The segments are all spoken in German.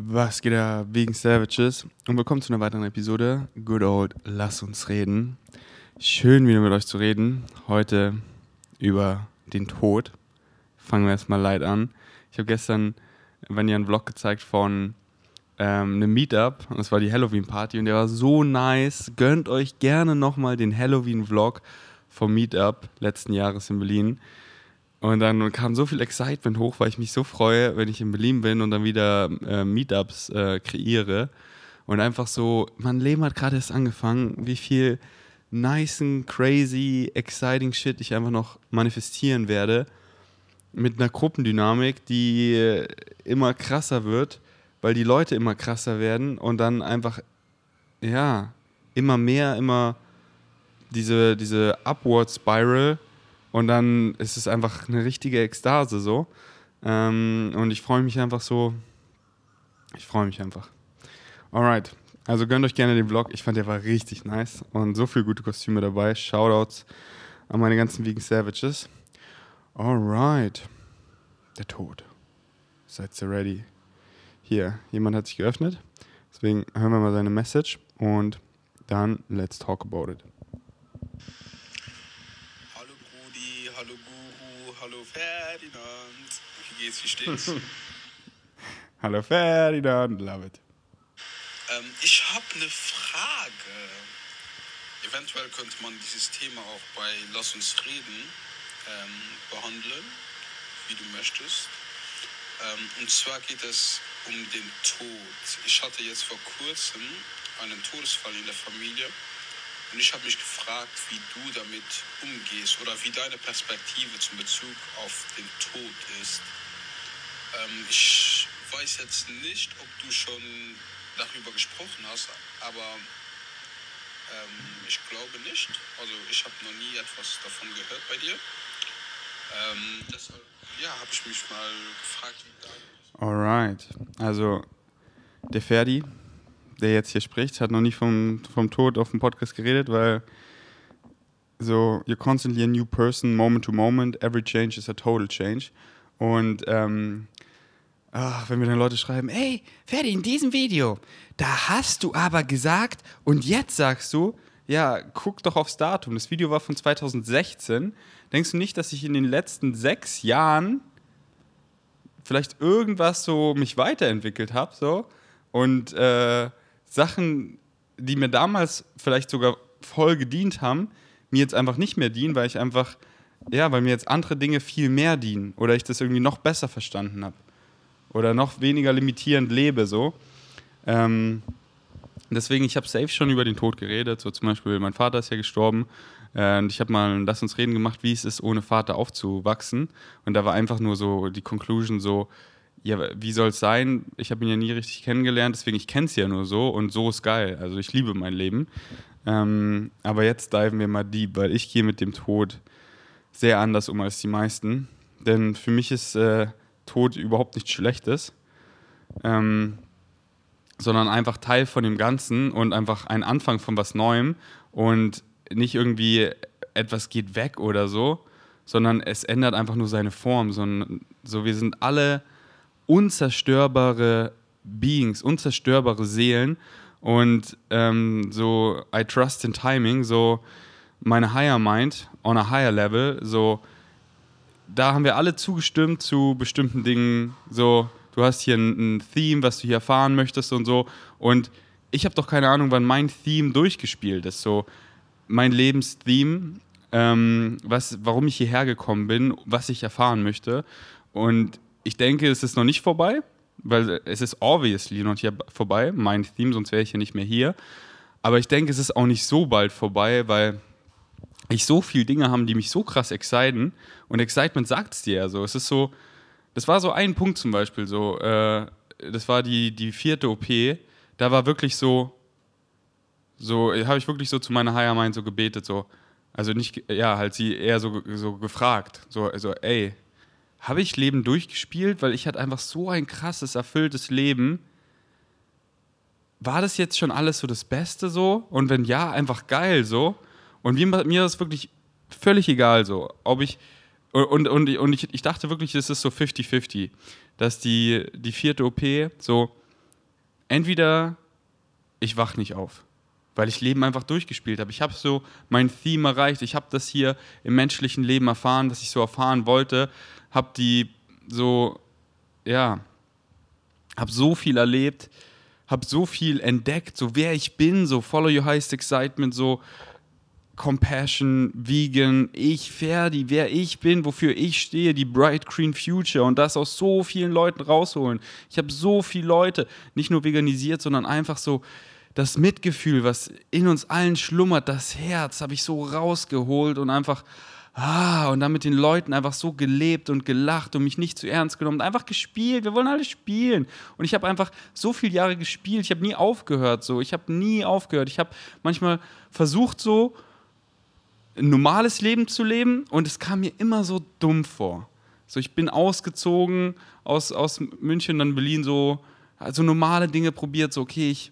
Was geht da wegen Savages? Und willkommen zu einer weiteren Episode Good Old Lass uns reden. Schön wieder mit euch zu reden. Heute über den Tod. Fangen wir erstmal light an. Ich habe gestern Vanja einen Vlog gezeigt von ähm, einem Meetup. Und das war die Halloween-Party und der war so nice. Gönnt euch gerne nochmal den Halloween-Vlog vom Meetup letzten Jahres in Berlin. Und dann kam so viel Excitement hoch, weil ich mich so freue, wenn ich in Berlin bin und dann wieder äh, Meetups äh, kreiere. Und einfach so, mein Leben hat gerade erst angefangen, wie viel nice, crazy, exciting Shit ich einfach noch manifestieren werde. Mit einer Gruppendynamik, die immer krasser wird, weil die Leute immer krasser werden und dann einfach, ja, immer mehr, immer diese, diese Upward Spiral und dann ist es einfach eine richtige Ekstase so. Ähm, und ich freue mich einfach so. Ich freue mich einfach. Alright. Also gönnt euch gerne den Vlog. Ich fand, der war richtig nice. Und so viele gute Kostüme dabei. Shoutouts an meine ganzen Vegan Savages. Alright. Der Tod. Seid ihr ready? Hier, jemand hat sich geöffnet. Deswegen hören wir mal seine Message und dann let's talk about it. Ferdinand. Wie geht's, wie steht's? Hallo Ferdinand, love it. Ähm, ich habe eine Frage. Eventuell könnte man dieses Thema auch bei Lass uns reden ähm, behandeln, wie du möchtest. Ähm, und zwar geht es um den Tod. Ich hatte jetzt vor kurzem einen Todesfall in der Familie und ich habe mich gefragt, wie du damit umgehst oder wie deine Perspektive zum Bezug auf den Tod ist. Ähm, ich weiß jetzt nicht, ob du schon darüber gesprochen hast, aber ähm, ich glaube nicht. Also ich habe noch nie etwas davon gehört bei dir. Ähm, deshalb, ja, habe ich mich mal gefragt, wie. Alright, also der Ferdi, der jetzt hier spricht, hat noch nie vom, vom Tod auf dem Podcast geredet, weil so, you're constantly a new person, moment to moment, every change is a total change. Und ähm, ach, wenn mir dann Leute schreiben, ey, Ferdi, in diesem Video, da hast du aber gesagt und jetzt sagst du, ja, guck doch aufs Datum. Das Video war von 2016. Denkst du nicht, dass ich in den letzten sechs Jahren vielleicht irgendwas so mich weiterentwickelt habe, so? Und äh, Sachen, die mir damals vielleicht sogar voll gedient haben, mir jetzt einfach nicht mehr dienen, weil ich einfach, ja, weil mir jetzt andere Dinge viel mehr dienen oder ich das irgendwie noch besser verstanden habe oder noch weniger limitierend lebe, so. Ähm, deswegen, ich habe safe schon über den Tod geredet, so zum Beispiel, mein Vater ist ja gestorben äh, und ich habe mal Lass uns reden gemacht, wie es ist, ohne Vater aufzuwachsen und da war einfach nur so die Conclusion so, ja, wie soll es sein? Ich habe ihn ja nie richtig kennengelernt, deswegen ich kenne es ja nur so und so ist geil. Also ich liebe mein Leben. Ähm, aber jetzt diven wir mal deep, weil ich gehe mit dem Tod sehr anders um als die meisten. Denn für mich ist äh, Tod überhaupt nichts Schlechtes, ähm, sondern einfach Teil von dem Ganzen und einfach ein Anfang von was Neuem und nicht irgendwie etwas geht weg oder so, sondern es ändert einfach nur seine Form. So, so wir sind alle unzerstörbare Beings, unzerstörbare Seelen. Und ähm, so, I trust in timing, so meine Higher Mind on a higher level, so, da haben wir alle zugestimmt zu bestimmten Dingen. So, du hast hier ein, ein Theme, was du hier erfahren möchtest und so. Und ich habe doch keine Ahnung, wann mein Theme durchgespielt ist. So, mein Lebenstheme, ähm, was, warum ich hierher gekommen bin, was ich erfahren möchte. Und ich denke, es ist noch nicht vorbei, weil es ist obviously noch hier vorbei, mein Theme, sonst wäre ich ja nicht mehr hier. Aber ich denke, es ist auch nicht so bald vorbei, weil ich so viele Dinge habe, die mich so krass exciten. Und Excitement sagt es dir ja so. Es ist so, das war so ein Punkt zum Beispiel, so, äh, das war die, die vierte OP. Da war wirklich so, so, habe ich wirklich so zu meiner Higher Mind so gebetet, so, also nicht, ja, halt sie eher so, so gefragt, so, also, ey, habe ich Leben durchgespielt, weil ich hatte einfach so ein krasses, erfülltes Leben. War das jetzt schon alles so das Beste so? Und wenn ja, einfach geil so. Und mir, mir ist wirklich völlig egal so, ob ich und, und, und ich, ich dachte wirklich, es ist so 50-50, dass die, die vierte OP so, entweder ich wach nicht auf, weil ich Leben einfach durchgespielt habe. Ich habe so mein Theme erreicht. Ich habe das hier im menschlichen Leben erfahren, was ich so erfahren wollte. Habe die so, ja, habe so viel erlebt, habe so viel entdeckt, so wer ich bin, so Follow Your Highest Excitement, so Compassion, Vegan, ich, Ferdi, wer ich bin, wofür ich stehe, die Bright Green Future und das aus so vielen Leuten rausholen. Ich habe so viele Leute nicht nur veganisiert, sondern einfach so das Mitgefühl, was in uns allen schlummert, das Herz, habe ich so rausgeholt und einfach, ah, und dann mit den Leuten einfach so gelebt und gelacht und mich nicht zu ernst genommen, einfach gespielt. Wir wollen alle spielen. Und ich habe einfach so viele Jahre gespielt. Ich habe nie aufgehört so. Ich habe nie aufgehört. Ich habe manchmal versucht so ein normales Leben zu leben und es kam mir immer so dumm vor. So, ich bin ausgezogen aus, aus München, dann Berlin, so also normale Dinge probiert, so okay, ich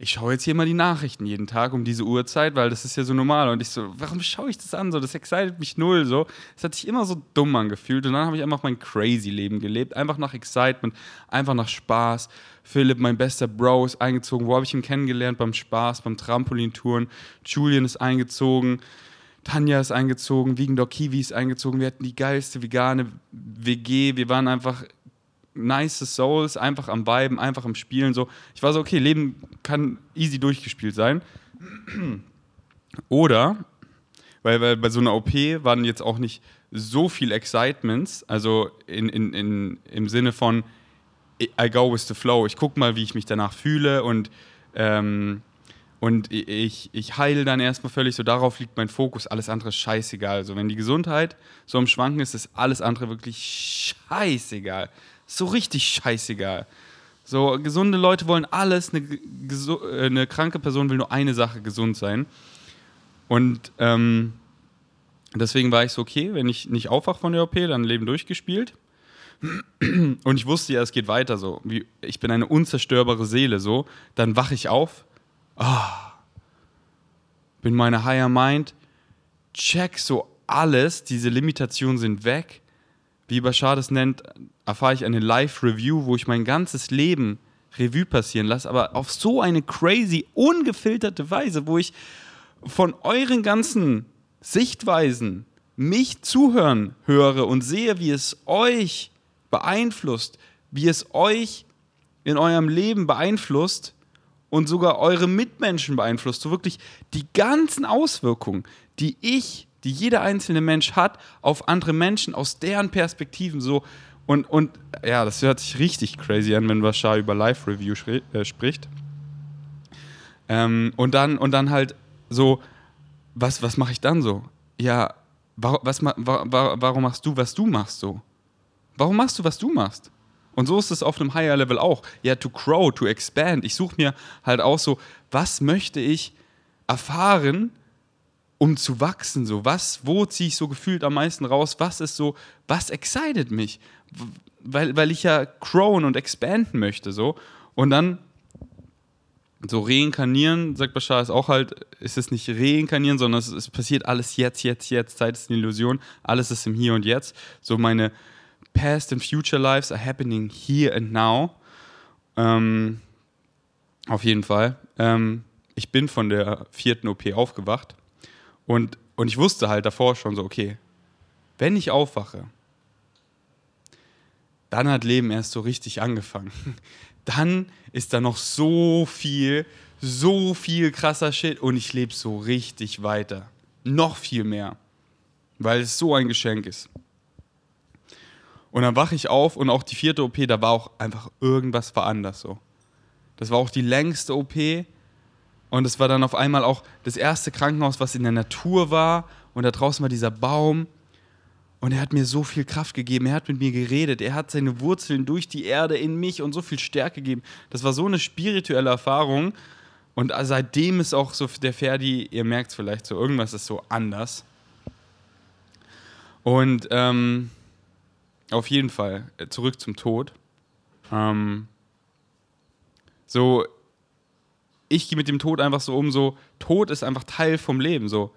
ich schaue jetzt hier mal die Nachrichten jeden Tag um diese Uhrzeit, weil das ist ja so normal. Und ich so, warum schaue ich das an? So, das excited mich null. So, es hat sich immer so dumm angefühlt. Und dann habe ich einfach mein crazy Leben gelebt. Einfach nach Excitement, einfach nach Spaß. Philipp, mein bester Bro, ist eingezogen. Wo habe ich ihn kennengelernt? Beim Spaß, beim Trampolintouren. Julian ist eingezogen. Tanja ist eingezogen, Wiegendorf Kiwi ist eingezogen, wir hatten die geilste vegane WG, wir waren einfach nice Souls, einfach am Viben, einfach am Spielen. So. Ich war so, okay, Leben kann easy durchgespielt sein. Oder, weil, weil bei so einer OP waren jetzt auch nicht so viel Excitements, also in, in, in, im Sinne von I go with the flow. Ich gucke mal, wie ich mich danach fühle und, ähm, und ich, ich heile dann erstmal völlig so, darauf liegt mein Fokus, alles andere ist scheißegal. Also wenn die Gesundheit so am Schwanken ist, ist alles andere wirklich scheißegal so richtig scheißegal. So, gesunde Leute wollen alles, eine, äh, eine kranke Person will nur eine Sache, gesund sein. Und ähm, deswegen war ich so, okay, wenn ich nicht aufwache von der OP, dann Leben durchgespielt. Und ich wusste ja, es geht weiter so. Ich bin eine unzerstörbare Seele, so. Dann wache ich auf, oh, bin meine Higher Mind, check so alles, diese Limitationen sind weg wie Bashar das nennt, erfahre ich eine Live-Review, wo ich mein ganzes Leben Revue passieren lasse, aber auf so eine crazy, ungefilterte Weise, wo ich von euren ganzen Sichtweisen mich zuhören höre und sehe, wie es euch beeinflusst, wie es euch in eurem Leben beeinflusst und sogar eure Mitmenschen beeinflusst. So wirklich die ganzen Auswirkungen, die ich die jeder einzelne Mensch hat, auf andere Menschen aus deren Perspektiven so. Und, und ja, das hört sich richtig crazy an, wenn Bashar über Live-Review äh, spricht. Ähm, und, dann, und dann halt so, was, was mache ich dann so? Ja, warum, was, warum machst du, was du machst so? Warum machst du, was du machst? Und so ist es auf einem Higher Level auch. Ja, to grow, to expand. Ich suche mir halt auch so, was möchte ich erfahren, um zu wachsen, so was, wo ziehe ich so gefühlt am meisten raus, was ist so, was excited mich, weil, weil ich ja crown und expanden möchte, so. Und dann so reinkarnieren, sagt Bashar, ist auch halt, ist es nicht reinkarnieren, sondern es, es, passiert alles jetzt, jetzt, jetzt, Zeit ist eine Illusion, alles ist im Hier und Jetzt, so meine past and future lives are happening here and now, ähm, auf jeden Fall. Ähm, ich bin von der vierten OP aufgewacht und, und ich wusste halt davor schon so, okay, wenn ich aufwache, dann hat Leben erst so richtig angefangen. Dann ist da noch so viel, so viel krasser Shit und ich lebe so richtig weiter. Noch viel mehr. Weil es so ein Geschenk ist. Und dann wache ich auf und auch die vierte OP, da war auch einfach irgendwas war anders so. Das war auch die längste OP und es war dann auf einmal auch das erste Krankenhaus, was in der Natur war. Und da draußen war dieser Baum. Und er hat mir so viel Kraft gegeben. Er hat mit mir geredet. Er hat seine Wurzeln durch die Erde in mich und so viel Stärke gegeben. Das war so eine spirituelle Erfahrung. Und seitdem ist auch so der Ferdi, ihr merkt es vielleicht so, irgendwas ist so anders. Und ähm, auf jeden Fall, äh, zurück zum Tod. Ähm, so, ich gehe mit dem Tod einfach so um, so, Tod ist einfach Teil vom Leben, so.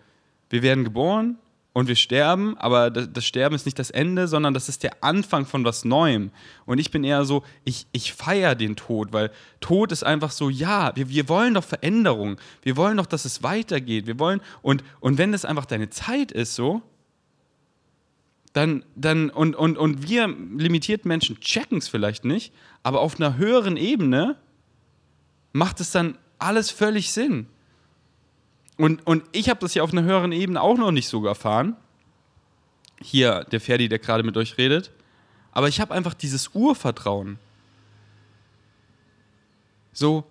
Wir werden geboren, und wir sterben, aber das, Sterben ist nicht das Ende, sondern das ist der Anfang von was Neuem. Und ich bin eher so, ich, ich feiere den Tod, weil Tod ist einfach so, ja, wir, wir wollen doch Veränderung, wir wollen doch, dass es weitergeht, wir wollen, und, und wenn das einfach deine Zeit ist, so, dann, dann und, und, und wir limitierten Menschen checken es vielleicht nicht, aber auf einer höheren Ebene macht es dann alles völlig Sinn. Und, und ich habe das ja auf einer höheren Ebene auch noch nicht so erfahren. Hier, der Ferdi, der gerade mit euch redet. Aber ich habe einfach dieses Urvertrauen. So,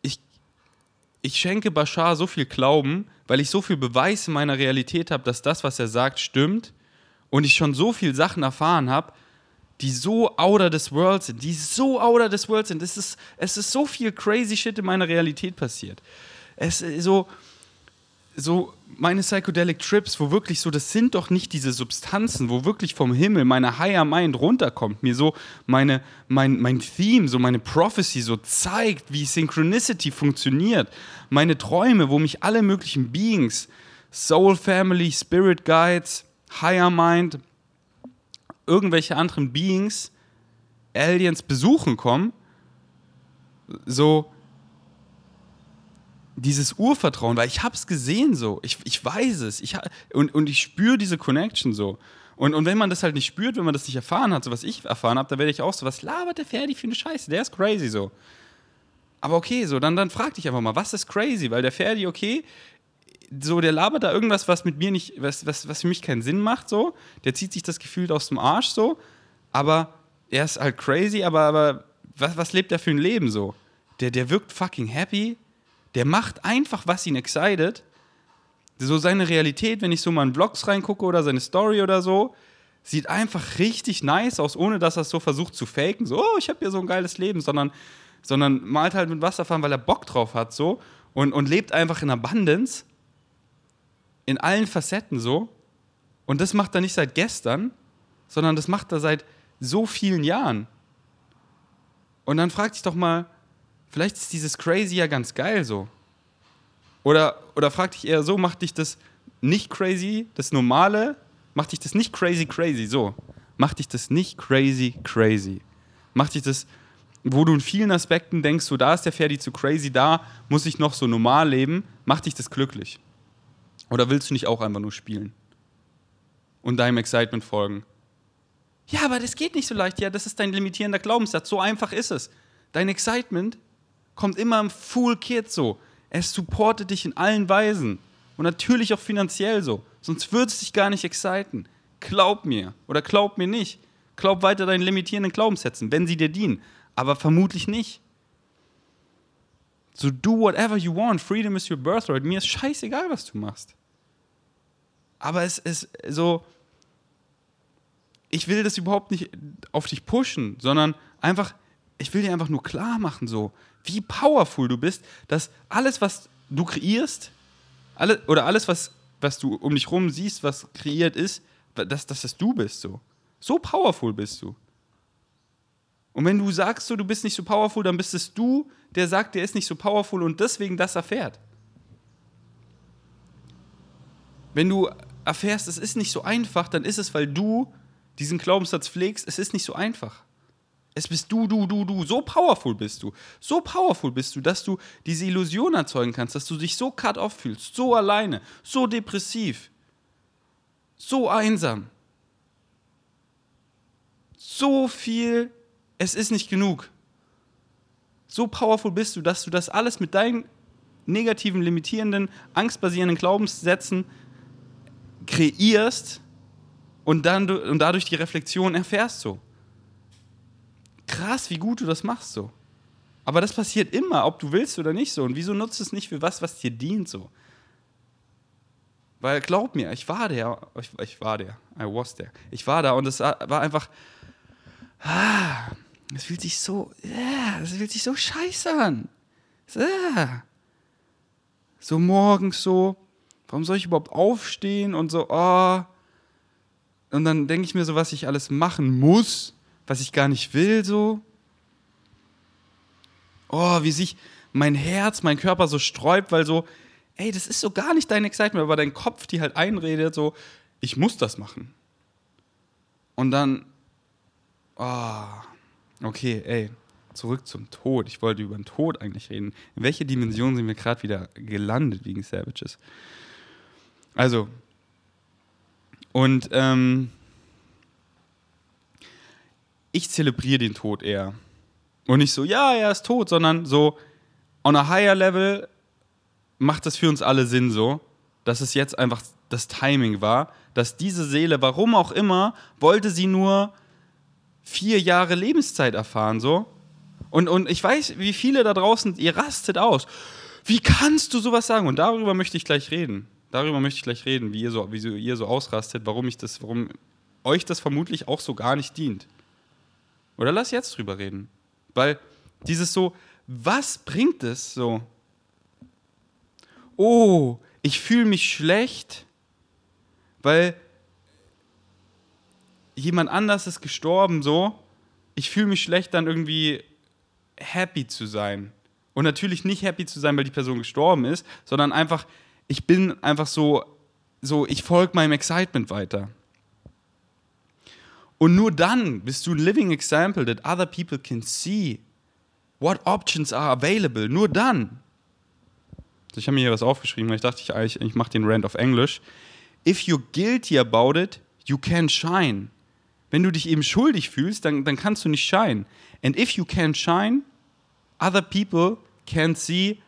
ich, ich schenke Bashar so viel Glauben, weil ich so viel Beweis in meiner Realität habe, dass das, was er sagt, stimmt. Und ich schon so viele Sachen erfahren habe, die so outer des World sind, die so outer des World sind. Es ist, es ist so viel crazy Shit in meiner Realität passiert. Es ist so, so meine Psychedelic Trips, wo wirklich so, das sind doch nicht diese Substanzen, wo wirklich vom Himmel meine Higher Mind runterkommt, mir so meine, mein, mein Theme, so meine Prophecy so zeigt, wie Synchronicity funktioniert. Meine Träume, wo mich alle möglichen Beings, Soul Family, Spirit Guides, Higher Mind, irgendwelche anderen Beings, Aliens besuchen kommen, so dieses Urvertrauen, weil ich habe es gesehen so, ich, ich weiß es, ich, und, und ich spüre diese Connection so. Und, und wenn man das halt nicht spürt, wenn man das nicht erfahren hat, so was ich erfahren habe, dann werde ich auch so, was labert der Ferdi für eine Scheiße, der ist crazy so. Aber okay, so, dann, dann frag dich einfach mal, was ist crazy? Weil der Ferdi, okay, so, der labert da irgendwas, was mit mir nicht, was, was, was für mich keinen Sinn macht, so. Der zieht sich das Gefühl aus dem Arsch, so. Aber er ist halt crazy, aber, aber was, was lebt er für ein Leben, so? Der, der wirkt fucking happy. Der macht einfach, was ihn excited. So seine Realität, wenn ich so mal in Vlogs reingucke oder seine Story oder so, sieht einfach richtig nice aus, ohne dass er es so versucht zu faken. So, oh, ich habe hier so ein geiles Leben, sondern, sondern malt halt mit Wasserfahren, weil er Bock drauf hat, so. Und, und lebt einfach in Abundance in allen Facetten so. Und das macht er nicht seit gestern, sondern das macht er seit so vielen Jahren. Und dann frag dich doch mal, vielleicht ist dieses Crazy ja ganz geil so. Oder, oder frag dich eher so, macht dich das nicht crazy, das Normale, macht dich das nicht crazy crazy, so. Macht dich das nicht crazy crazy. Macht dich das, wo du in vielen Aspekten denkst, so da ist der Ferdi zu crazy, da muss ich noch so normal leben, macht dich das glücklich. Oder willst du nicht auch einfach nur spielen? Und deinem Excitement folgen? Ja, aber das geht nicht so leicht. Ja, das ist dein limitierender Glaubenssatz. So einfach ist es. Dein Excitement kommt immer im Full Kit so. Es supportet dich in allen Weisen. Und natürlich auch finanziell so. Sonst würde es dich gar nicht exciten. Glaub mir. Oder glaub mir nicht. Glaub weiter deinen limitierenden Glaubenssätzen, wenn sie dir dienen. Aber vermutlich nicht. So do whatever you want. Freedom is your birthright. Mir ist scheißegal, was du machst aber es ist so, ich will das überhaupt nicht auf dich pushen, sondern einfach, ich will dir einfach nur klar machen, so, wie powerful du bist, dass alles, was du kreierst, alle, oder alles, was, was du um dich rum siehst, was kreiert ist, dass, dass das du bist, so. So powerful bist du. Und wenn du sagst, so, du bist nicht so powerful, dann bist es du, der sagt, der ist nicht so powerful und deswegen das erfährt. Wenn du erfährst, es ist nicht so einfach, dann ist es, weil du diesen Glaubenssatz pflegst, es ist nicht so einfach. Es bist du, du, du, du. So powerful bist du. So powerful bist du, dass du diese Illusion erzeugen kannst, dass du dich so cut off fühlst, so alleine, so depressiv, so einsam. So viel, es ist nicht genug. So powerful bist du, dass du das alles mit deinen negativen, limitierenden, angstbasierenden Glaubenssätzen kreierst und, dann, und dadurch die Reflexion erfährst so. Krass, wie gut du das machst so. Aber das passiert immer, ob du willst oder nicht so. Und wieso nutzt es nicht für was, was dir dient so? Weil glaub mir, ich war der, ich, ich war der, I was there. Ich war da und es war einfach, ah, es fühlt sich so, yeah, es fühlt sich so scheiße an. Yeah. So morgens so, warum soll ich überhaupt aufstehen und so, oh. Und dann denke ich mir so, was ich alles machen muss, was ich gar nicht will, so. Oh, wie sich mein Herz, mein Körper so sträubt, weil so, ey, das ist so gar nicht dein Excitement, aber dein Kopf die halt einredet, so, ich muss das machen. Und dann, oh, okay, ey, zurück zum Tod. Ich wollte über den Tod eigentlich reden. In welche Dimension sind wir gerade wieder gelandet wegen Savages? Also, und ähm, ich zelebriere den Tod eher. Und nicht so, ja, er ist tot, sondern so, on a higher level macht das für uns alle Sinn so, dass es jetzt einfach das Timing war, dass diese Seele, warum auch immer, wollte sie nur vier Jahre Lebenszeit erfahren, so. Und, und ich weiß, wie viele da draußen, ihr rastet aus. Wie kannst du sowas sagen? Und darüber möchte ich gleich reden. Darüber möchte ich gleich reden, wie ihr so, wie ihr so ausrastet, warum ich das, warum euch das vermutlich auch so gar nicht dient. Oder lass jetzt drüber reden. Weil dieses so, was bringt es so? Oh, ich fühle mich schlecht, weil jemand anders ist gestorben, so. Ich fühle mich schlecht, dann irgendwie happy zu sein. Und natürlich nicht happy zu sein, weil die Person gestorben ist, sondern einfach, ich bin einfach so, so ich folge meinem Excitement weiter. Und nur dann bist du ein living example that other people can see what options are available. Nur dann. Ich habe mir hier was aufgeschrieben, weil ich dachte, ich, ich mache den Rant auf Englisch. If you're guilty about it, you can shine. Wenn du dich eben schuldig fühlst, dann, dann kannst du nicht shine. And if you can shine, other people can see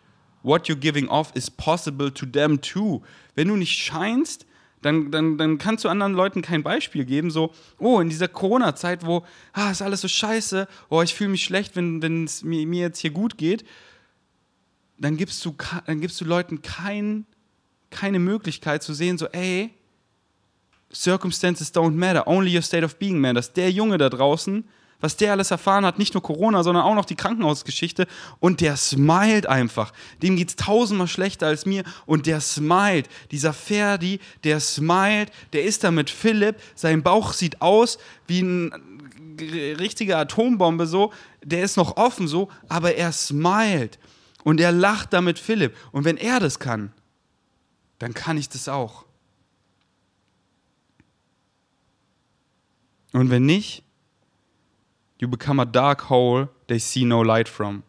what you're giving off is possible to them too. Wenn du nicht scheinst, dann, dann, dann kannst du anderen Leuten kein Beispiel geben, so, oh, in dieser Corona-Zeit, wo, ah, ist alles so scheiße, oh, ich fühle mich schlecht, wenn es mir, mir jetzt hier gut geht, dann gibst du, dann gibst du Leuten kein, keine Möglichkeit zu sehen, so, ey, Circumstances don't matter, only your state of being matters. Der Junge da draußen, was der alles erfahren hat, nicht nur Corona, sondern auch noch die Krankenhausgeschichte. Und der smilet einfach. Dem geht es tausendmal schlechter als mir. Und der smilet. Dieser Ferdi, der smilet, der ist da mit Philipp, sein Bauch sieht aus wie eine richtige Atombombe so, der ist noch offen so, aber er smilet. Und er lacht da mit Philipp. Und wenn er das kann, dann kann ich das auch. Und wenn nicht, you become a dark hole they see no light from.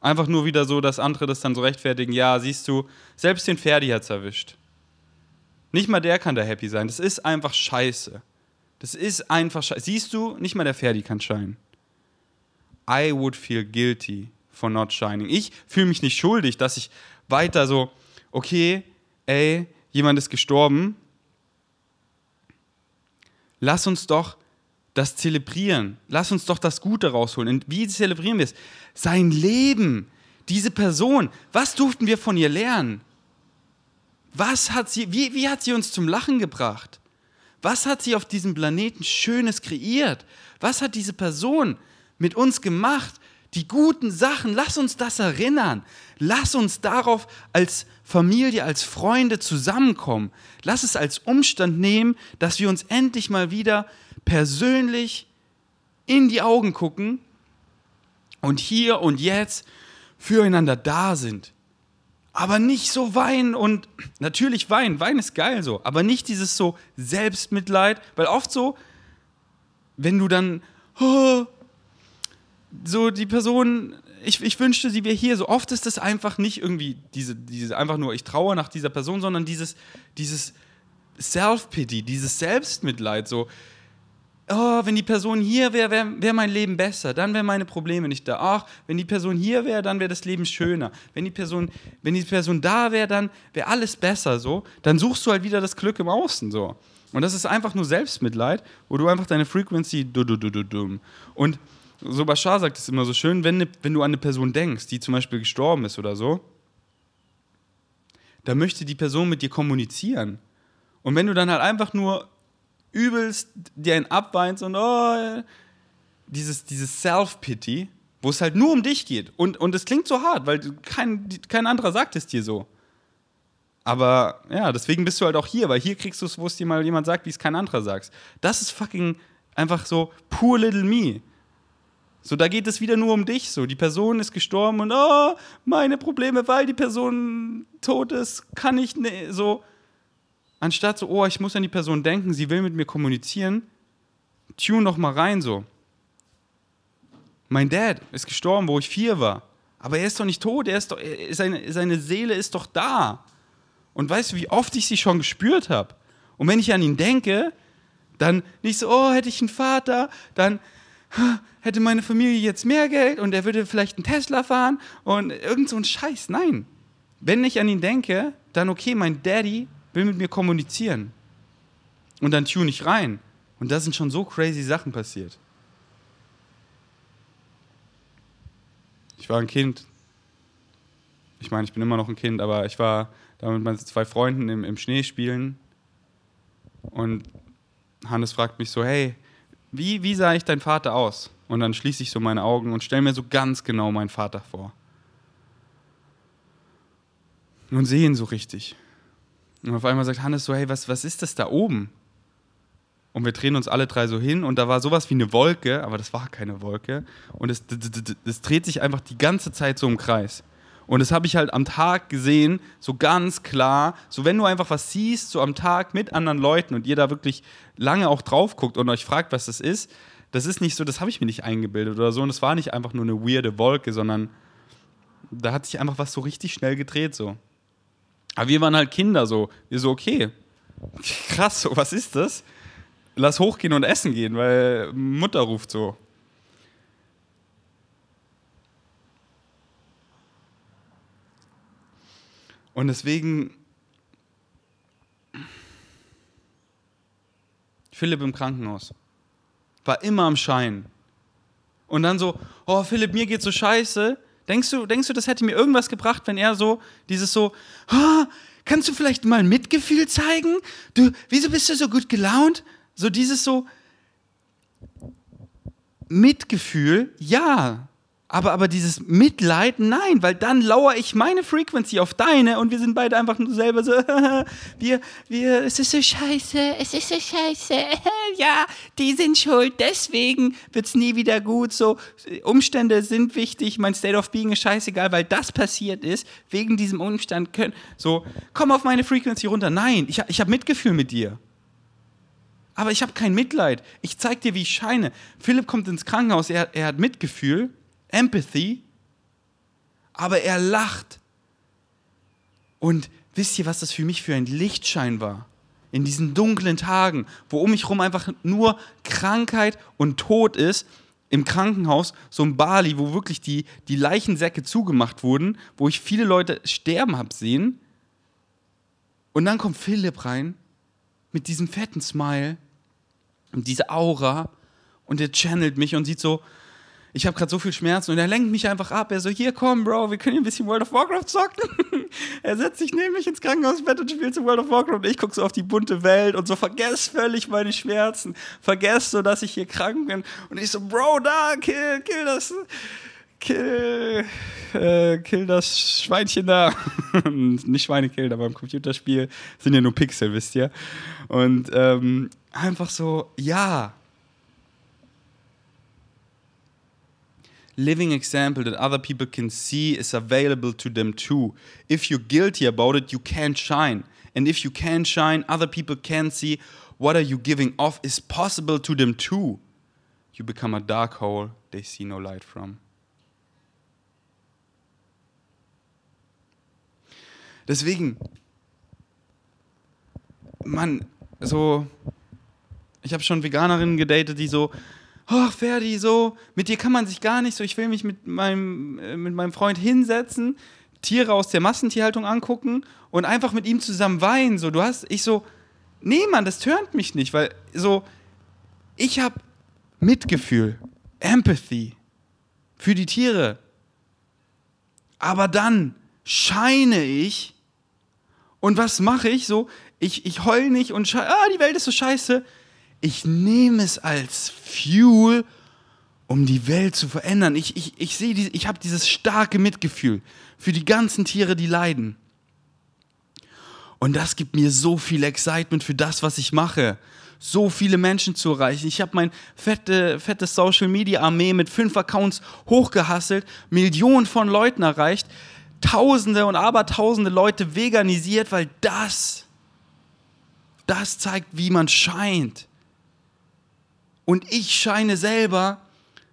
Einfach nur wieder so, dass andere das dann so rechtfertigen, ja, siehst du, selbst den Ferdi hat's erwischt. Nicht mal der kann da happy sein. Das ist einfach scheiße. Das ist einfach scheiße. Siehst du, nicht mal der Ferdi kann scheinen. I would feel guilty for not shining. Ich fühle mich nicht schuldig, dass ich weiter so, okay, ey, jemand ist gestorben, lass uns doch das zelebrieren. Lass uns doch das Gute rausholen. Und wie zelebrieren wir es? Sein Leben, diese Person, was durften wir von ihr lernen? Was hat sie, wie, wie hat sie uns zum Lachen gebracht? Was hat sie auf diesem Planeten Schönes kreiert? Was hat diese Person mit uns gemacht? Die guten Sachen, lass uns das erinnern. Lass uns darauf als Familie, als Freunde zusammenkommen. Lass es als Umstand nehmen, dass wir uns endlich mal wieder persönlich in die Augen gucken und hier und jetzt füreinander da sind. Aber nicht so weinen und natürlich weinen, weinen ist geil so, aber nicht dieses so Selbstmitleid, weil oft so, wenn du dann oh, so die Person, ich, ich wünschte, sie wäre hier. So oft ist es einfach nicht irgendwie diese, diese, einfach nur, ich traue nach dieser Person, sondern dieses, dieses Self-Pity, dieses Selbstmitleid. So, oh, wenn die Person hier wäre, wäre wär mein Leben besser, dann wären meine Probleme nicht da. Ach, wenn die Person hier wäre, dann wäre das Leben schöner. Wenn die Person, wenn die Person da wäre, dann wäre alles besser so. Dann suchst du halt wieder das Glück im Außen so. Und das ist einfach nur Selbstmitleid, wo du einfach deine Frequency du du du du dumm. Und so Bashar sagt es immer so schön, wenn, ne, wenn du an eine Person denkst, die zum Beispiel gestorben ist oder so, dann möchte die Person mit dir kommunizieren. Und wenn du dann halt einfach nur übelst dir einen abweinst und oh, dieses, dieses Self-Pity, wo es halt nur um dich geht. Und, und es klingt so hart, weil kein, kein anderer sagt es dir so. Aber ja, deswegen bist du halt auch hier, weil hier kriegst du es, wo es dir mal jemand sagt, wie es kein anderer sagt. Das ist fucking einfach so poor little me. So, da geht es wieder nur um dich. So, die Person ist gestorben und oh, meine Probleme, weil die Person tot ist, kann ich ne, so. Anstatt so, oh, ich muss an die Person denken, sie will mit mir kommunizieren, tune noch mal rein so. Mein Dad ist gestorben, wo ich vier war. Aber er ist doch nicht tot, er ist doch, er, seine, seine Seele ist doch da. Und weißt du, wie oft ich sie schon gespürt habe? Und wenn ich an ihn denke, dann nicht so, oh, hätte ich einen Vater, dann hätte meine Familie jetzt mehr Geld und er würde vielleicht einen Tesla fahren und irgend so ein Scheiß. Nein. Wenn ich an ihn denke, dann okay, mein Daddy will mit mir kommunizieren. Und dann tune ich rein. Und da sind schon so crazy Sachen passiert. Ich war ein Kind. Ich meine, ich bin immer noch ein Kind, aber ich war da mit meinen zwei Freunden im, im Schnee spielen. Und Hannes fragt mich so: Hey, wie, wie sah ich dein Vater aus? Und dann schließe ich so meine Augen und stelle mir so ganz genau meinen Vater vor. Und sehe ihn so richtig. Und auf einmal sagt Hannes so, hey, was, was ist das da oben? Und wir drehen uns alle drei so hin und da war sowas wie eine Wolke, aber das war keine Wolke. Und es, es dreht sich einfach die ganze Zeit so im Kreis. Und das habe ich halt am Tag gesehen, so ganz klar. So, wenn du einfach was siehst, so am Tag mit anderen Leuten und ihr da wirklich lange auch drauf guckt und euch fragt, was das ist, das ist nicht so, das habe ich mir nicht eingebildet oder so. Und es war nicht einfach nur eine weirde Wolke, sondern da hat sich einfach was so richtig schnell gedreht, so. Aber wir waren halt Kinder, so. Wir so, okay, krass, so, was ist das? Lass hochgehen und essen gehen, weil Mutter ruft so. Und deswegen, Philipp im Krankenhaus, war immer am Schein. Und dann so, oh Philipp, mir geht's so scheiße. Denkst du, denkst du, das hätte mir irgendwas gebracht, wenn er so, dieses so, oh, kannst du vielleicht mal Mitgefühl zeigen? Du, wieso bist du so gut gelaunt? So dieses so, Mitgefühl, ja, aber, aber dieses Mitleid, nein, weil dann lauere ich meine Frequency auf deine und wir sind beide einfach nur selber so, wir, wir, es ist so scheiße, es ist so scheiße, ja, die sind schuld, deswegen wird es nie wieder gut, so, Umstände sind wichtig, mein State of Being ist scheißegal, weil das passiert ist, wegen diesem Umstand können, so, komm auf meine Frequency runter, nein, ich, ich habe Mitgefühl mit dir. Aber ich habe kein Mitleid. Ich zeig dir, wie ich scheine. Philipp kommt ins Krankenhaus, er, er hat Mitgefühl Empathy, aber er lacht. Und wisst ihr, was das für mich für ein Lichtschein war? In diesen dunklen Tagen, wo um mich herum einfach nur Krankheit und Tod ist, im Krankenhaus, so ein Bali, wo wirklich die, die Leichensäcke zugemacht wurden, wo ich viele Leute sterben habe sehen. Und dann kommt Philipp rein mit diesem fetten Smile und diese Aura und er channelt mich und sieht so, ich habe gerade so viel Schmerzen und er lenkt mich einfach ab. Er so, hier komm, Bro, wir können hier ein bisschen World of Warcraft zocken. er setzt sich neben mich ins Krankenhausbett und spielt zu World of Warcraft und ich gucke so auf die bunte Welt und so vergess völlig meine Schmerzen. Vergess so, dass ich hier krank bin. Und ich so, Bro, da, kill, kill das, kill, äh, kill das Schweinchen da. Nicht Schweine killen, aber im Computerspiel sind ja nur Pixel, wisst ihr. Und ähm, einfach so, ja, living example that other people can see is available to them too. If you're guilty about it, you can't shine. And if you can't shine, other people can see what are you giving off is possible to them too. You become a dark hole they see no light from. Deswegen, Mann, so, ich habe schon Veganerinnen gedatet, die so, ach Ferdi, so, mit dir kann man sich gar nicht so, ich will mich mit meinem, äh, mit meinem Freund hinsetzen, Tiere aus der Massentierhaltung angucken und einfach mit ihm zusammen weinen. So, du hast, ich so, nee, Mann, das tönt mich nicht, weil so, ich habe Mitgefühl, Empathy für die Tiere. Aber dann scheine ich und was mache ich so? Ich, ich heul nicht und ah, die Welt ist so scheiße ich nehme es als Fuel, um die Welt zu verändern. Ich, ich, ich sehe, ich habe dieses starke Mitgefühl für die ganzen Tiere, die leiden. Und das gibt mir so viel Excitement für das, was ich mache. so viele Menschen zu erreichen. Ich habe mein fette, fette Social Media Armee mit fünf Accounts hochgehasselt, Millionen von Leuten erreicht, Tausende und Abertausende Leute veganisiert, weil das, das zeigt, wie man scheint. Und ich scheine selber,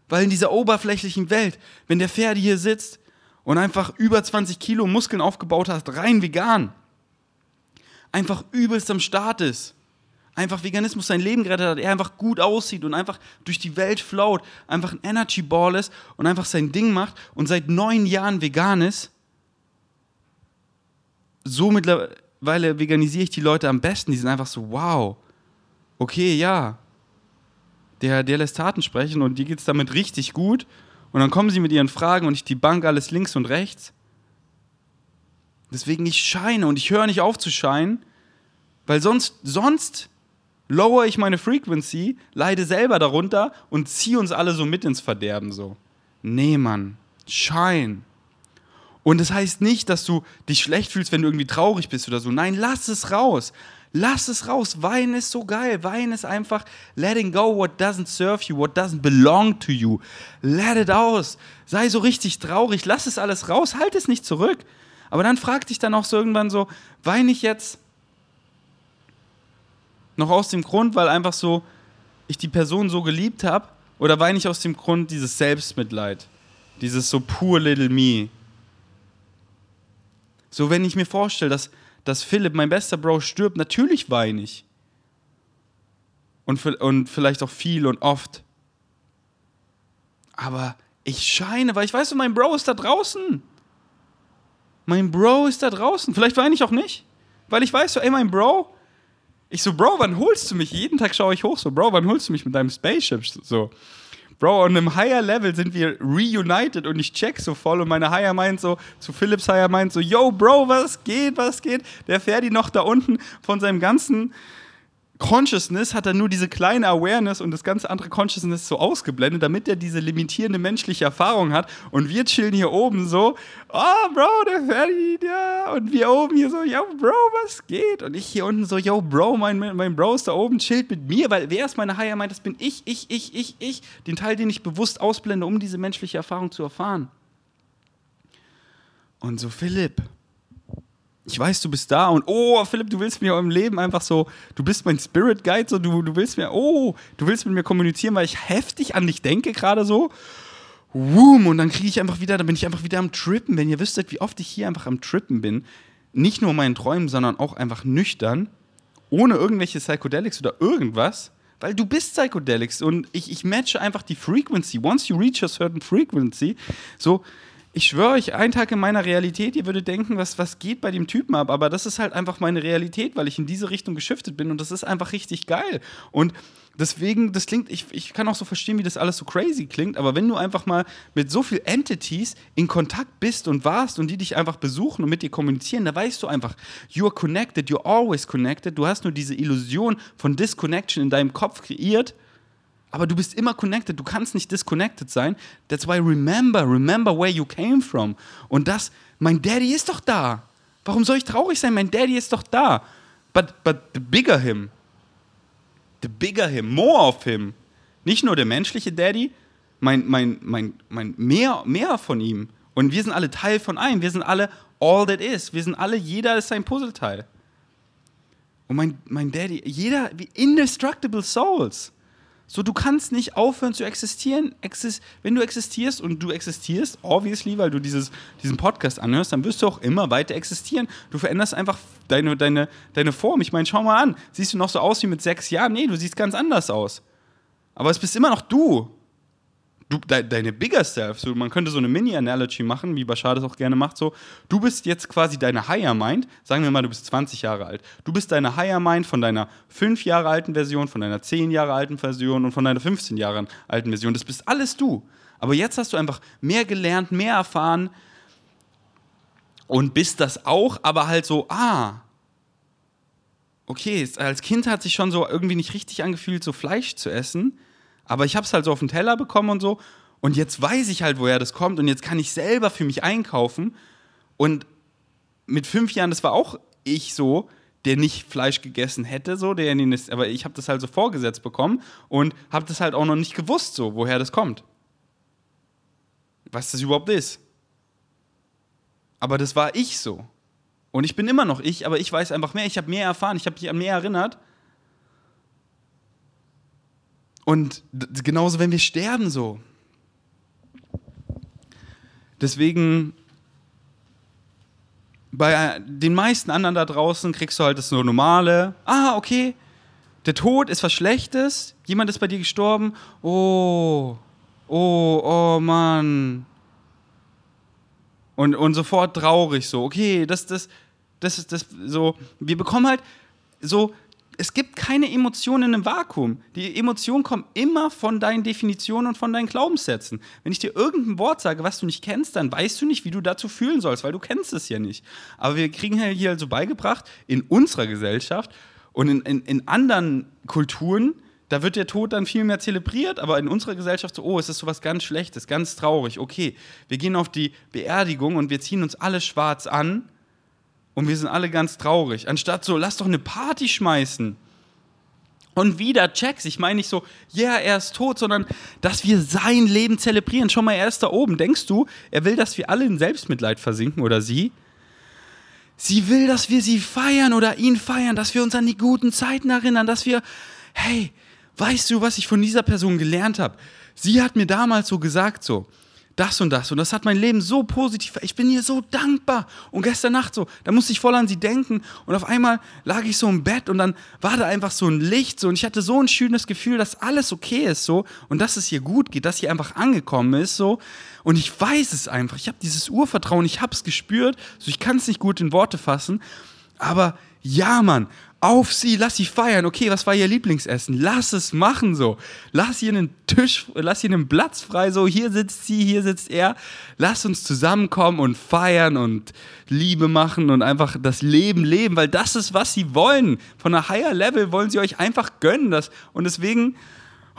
weil in dieser oberflächlichen Welt, wenn der Pferde hier sitzt und einfach über 20 Kilo Muskeln aufgebaut hat, rein vegan, einfach übelst am Start ist, einfach Veganismus sein Leben gerettet hat, er einfach gut aussieht und einfach durch die Welt float, einfach ein Energy Ball ist und einfach sein Ding macht und seit neun Jahren vegan ist, so mittlerweile veganisiere ich die Leute am besten. Die sind einfach so, wow, okay, ja. Der, der lässt Taten sprechen und die geht es damit richtig gut. Und dann kommen sie mit ihren Fragen und ich die Bank alles links und rechts. Deswegen ich scheine und ich höre nicht auf zu scheinen, weil sonst, sonst lower ich meine Frequency, leide selber darunter und ziehe uns alle so mit ins Verderben so. Nee, Mann, schein. Und das heißt nicht, dass du dich schlecht fühlst, wenn du irgendwie traurig bist oder so. Nein, lass es raus. Lass es raus. Wein ist so geil. Wein ist einfach letting go what doesn't serve you, what doesn't belong to you. Let it aus. Sei so richtig traurig. Lass es alles raus. Halt es nicht zurück. Aber dann frag dich dann auch so irgendwann so, weine ich jetzt noch aus dem Grund, weil einfach so ich die Person so geliebt habe? Oder weine ich aus dem Grund dieses Selbstmitleid? Dieses so poor little me? So, wenn ich mir vorstelle, dass, dass Philipp, mein bester Bro, stirbt, natürlich weine ich. Und, und vielleicht auch viel und oft. Aber ich scheine, weil ich weiß, mein Bro ist da draußen. Mein Bro ist da draußen. Vielleicht weine ich auch nicht. Weil ich weiß so, ey, mein Bro. Ich so, Bro, wann holst du mich? Jeden Tag schaue ich hoch so, Bro, wann holst du mich mit deinem Spaceship? So. Bro, on einem higher Level sind wir reunited und ich check so voll und meine Higher meint so, zu Philips Higher meint so, yo, Bro, was geht, was geht? Der Ferdi noch da unten von seinem ganzen Consciousness hat er nur diese kleine Awareness und das ganze andere Consciousness so ausgeblendet, damit er diese limitierende menschliche Erfahrung hat. Und wir chillen hier oben so, oh, Bro, der Ferdi, ja. Und wir oben hier so, yo, Bro, was geht? Und ich hier unten so, yo, Bro, mein, mein Bro ist da oben, chillt mit mir, weil wer ist meine Higher meint, das bin ich, ich, ich, ich, ich. Den Teil, den ich bewusst ausblende, um diese menschliche Erfahrung zu erfahren. Und so, Philipp, ich weiß, du bist da und oh, Philipp, du willst mir im Leben einfach so, du bist mein Spirit Guide, so du, du willst mir, oh, du willst mit mir kommunizieren, weil ich heftig an dich denke gerade so. Woom, und dann kriege ich einfach wieder, dann bin ich einfach wieder am Trippen. Wenn ihr wüsstet, wie oft ich hier einfach am Trippen bin, nicht nur meinen Träumen, sondern auch einfach nüchtern, ohne irgendwelche Psychedelics oder irgendwas, weil du bist Psychedelics und ich, ich matche einfach die Frequency. Once you reach a certain frequency, so, ich schwöre euch, ein Tag in meiner Realität, ihr würdet denken, was, was geht bei dem Typen ab, aber das ist halt einfach meine Realität, weil ich in diese Richtung geschiftet bin und das ist einfach richtig geil. Und deswegen, das klingt, ich, ich kann auch so verstehen, wie das alles so crazy klingt, aber wenn du einfach mal mit so viel Entities in Kontakt bist und warst und die dich einfach besuchen und mit dir kommunizieren, da weißt du einfach, you're connected, you're always connected, du hast nur diese Illusion von Disconnection in deinem Kopf kreiert aber du bist immer connected, du kannst nicht disconnected sein. That's why remember, remember where you came from. Und das, mein Daddy ist doch da. Warum soll ich traurig sein? Mein Daddy ist doch da. But, but the bigger him, the bigger him, more of him. Nicht nur der menschliche Daddy, mein, mein, mein, mein mehr, mehr von ihm. Und wir sind alle Teil von einem. Wir sind alle all that is. Wir sind alle, jeder ist sein Puzzleteil. Und mein, mein Daddy, jeder, wie indestructible souls. So, du kannst nicht aufhören zu existieren. Exist wenn du existierst und du existierst, obviously, weil du dieses, diesen Podcast anhörst, dann wirst du auch immer weiter existieren. Du veränderst einfach deine, deine, deine Form. Ich meine, schau mal an. Siehst du noch so aus wie mit sechs Jahren? Nee, du siehst ganz anders aus. Aber es bist immer noch du du, de, deine Bigger Self, so, man könnte so eine Mini-Analogy machen, wie Bashar das auch gerne macht, so, du bist jetzt quasi deine Higher Mind, sagen wir mal, du bist 20 Jahre alt, du bist deine Higher Mind von deiner 5 Jahre alten Version, von deiner 10 Jahre alten Version und von deiner 15 Jahre alten Version, das bist alles du. Aber jetzt hast du einfach mehr gelernt, mehr erfahren und bist das auch, aber halt so, ah, okay, als Kind hat sich schon so irgendwie nicht richtig angefühlt, so Fleisch zu essen, aber ich habe es halt so auf den Teller bekommen und so. Und jetzt weiß ich halt, woher das kommt. Und jetzt kann ich selber für mich einkaufen. Und mit fünf Jahren, das war auch ich so, der nicht Fleisch gegessen hätte, so, der in den, aber ich habe das halt so vorgesetzt bekommen und habe das halt auch noch nicht gewusst, so, woher das kommt. Was das überhaupt ist. Aber das war ich so. Und ich bin immer noch ich, aber ich weiß einfach mehr, ich habe mehr erfahren, ich habe mich an mehr erinnert. Und genauso, wenn wir sterben, so. Deswegen bei den meisten anderen da draußen kriegst du halt das so normale, ah, okay, der Tod ist was Schlechtes, jemand ist bei dir gestorben, oh, oh, oh Mann. Und, und sofort traurig so, okay, das, das, das ist das so, wir bekommen halt so es gibt keine Emotionen einem Vakuum. Die Emotionen kommen immer von deinen Definitionen und von deinen Glaubenssätzen. Wenn ich dir irgendein Wort sage, was du nicht kennst, dann weißt du nicht, wie du dazu fühlen sollst, weil du kennst es ja nicht. Aber wir kriegen ja hier also beigebracht, in unserer Gesellschaft und in, in, in anderen Kulturen, da wird der Tod dann viel mehr zelebriert, aber in unserer Gesellschaft so, oh, es ist sowas ganz Schlechtes, ganz traurig. Okay, wir gehen auf die Beerdigung und wir ziehen uns alle schwarz an und wir sind alle ganz traurig. Anstatt so, lass doch eine Party schmeißen. Und wieder Checks. Ich meine nicht so, ja, yeah, er ist tot, sondern dass wir sein Leben zelebrieren. Schau mal, er ist da oben. Denkst du, er will, dass wir alle in Selbstmitleid versinken oder sie? Sie will, dass wir sie feiern oder ihn feiern, dass wir uns an die guten Zeiten erinnern, dass wir, hey, weißt du, was ich von dieser Person gelernt habe? Sie hat mir damals so gesagt, so, das und das. Und das hat mein Leben so positiv. Ich bin ihr so dankbar. Und gestern Nacht so, da musste ich voll an sie denken. Und auf einmal lag ich so im Bett und dann war da einfach so ein Licht. So, und ich hatte so ein schönes Gefühl, dass alles okay ist. So, und dass es ihr gut geht, dass sie einfach angekommen ist. So. Und ich weiß es einfach. Ich habe dieses Urvertrauen, ich habe es gespürt. So, ich kann es nicht gut in Worte fassen. Aber ja, Mann, auf sie, lass sie feiern. Okay, was war ihr Lieblingsessen? Lass es machen so. Lass ihr einen Tisch, lass ihr einen Platz frei so. Hier sitzt sie, hier sitzt er. Lass uns zusammenkommen und feiern und Liebe machen und einfach das Leben leben, weil das ist, was sie wollen. Von einer Higher Level wollen sie euch einfach gönnen. Das. Und deswegen,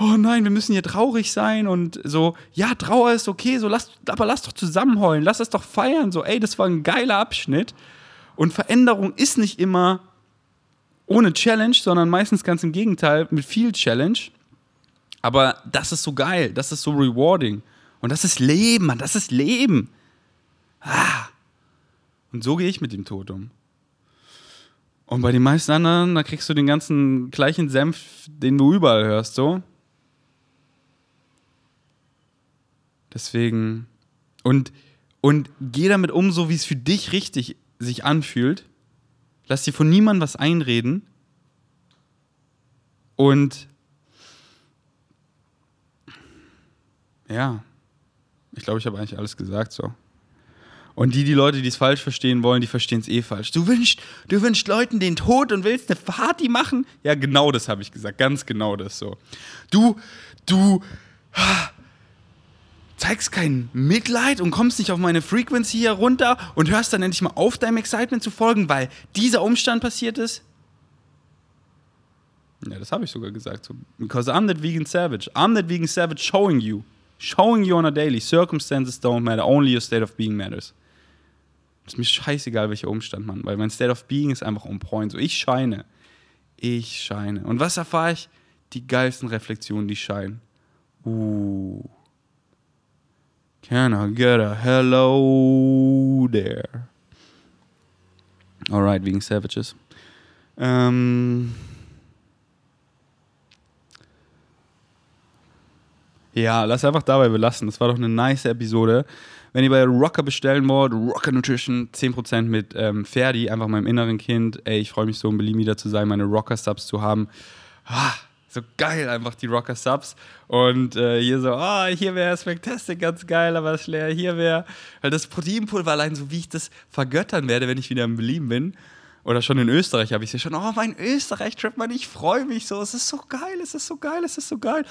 oh nein, wir müssen hier traurig sein und so, ja, Trauer ist okay, so lass, aber lass doch zusammenheulen, lass es doch feiern. So, ey, das war ein geiler Abschnitt. Und Veränderung ist nicht immer ohne Challenge, sondern meistens ganz im Gegenteil, mit viel Challenge. Aber das ist so geil, das ist so rewarding. Und das ist Leben, Mann, das ist Leben. Ah. Und so gehe ich mit dem Tod um. Und bei den meisten anderen, da kriegst du den ganzen gleichen Senf, den du überall hörst, so. Deswegen. Und, und geh damit um, so wie es für dich richtig sich anfühlt. Lass dir von niemandem was einreden. Und ja, ich glaube, ich habe eigentlich alles gesagt so. Und die, die Leute, die es falsch verstehen wollen, die verstehen es eh falsch. Du wünschst, du wünschst Leuten den Tod und willst eine Party machen? Ja, genau das habe ich gesagt. Ganz genau das so. Du, du, zeigst kein Mitleid und kommst nicht auf meine Frequency hier runter und hörst dann endlich mal auf, deinem Excitement zu folgen, weil dieser Umstand passiert ist? Ja, das habe ich sogar gesagt. Because I'm that vegan savage. I'm that vegan savage showing you. Showing you on a daily. Circumstances don't matter. Only your state of being matters. ist mir scheißegal, welcher Umstand, Mann. Weil mein State of Being ist einfach on point. So, ich scheine. Ich scheine. Und was erfahre ich? Die geilsten Reflexionen, die scheinen. Uh. Can I get a hello there? Alright, wegen Savages. Ähm ja, lass einfach dabei belassen. Das war doch eine nice Episode. Wenn ihr bei Rocker bestellen wollt, Rocker Nutrition, 10% mit ähm, Ferdi, einfach meinem inneren Kind. Ey, ich freue mich so, in Berlin wieder zu sein, meine Rocker-Subs zu haben. Ah, so geil einfach die Rocker Subs. Und äh, hier so, ah, oh, hier wäre Spectastic ganz geil, aber leer, hier wäre. Weil das Proteinpulver allein, so wie ich das vergöttern werde, wenn ich wieder in Berlin bin. Oder schon in Österreich habe ich ja schon. Oh, mein Österreich-Trip, Mann, ich freue mich so. Es ist so geil, es ist so geil, es ist so geil.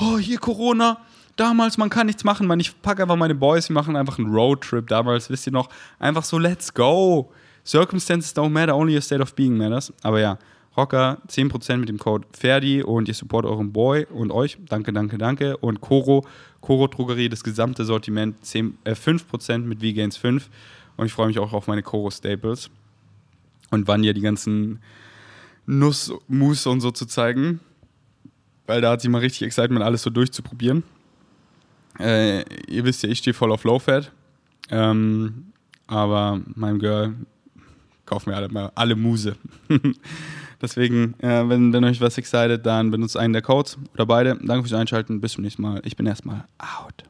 Oh, hier Corona. Damals, man kann nichts machen, man. Ich packe einfach meine Boys, wir machen einfach einen Roadtrip. Damals, wisst ihr noch, einfach so, let's go. Circumstances don't matter, only your state of being matters. Aber ja, Rocker 10% mit dem Code Ferdi und ihr support euren Boy und euch. Danke, danke, danke. Und Koro, Koro Drogerie, das gesamte Sortiment 10, äh, 5% mit VGains 5. Und ich freue mich auch auf meine Koro Staples. und Vanya die ganzen Nussmus und so zu zeigen. Weil da hat sie mal richtig Excitement, alles so durchzuprobieren. Äh, ihr wisst ja, ich stehe voll auf Low Fat. Ähm, aber meinem Girl kaufen wir alle, alle Muse. Deswegen, äh, wenn, wenn euch was excited, dann benutzt einen der Codes oder beide. Danke fürs Einschalten. Bis zum nächsten Mal. Ich bin erstmal out.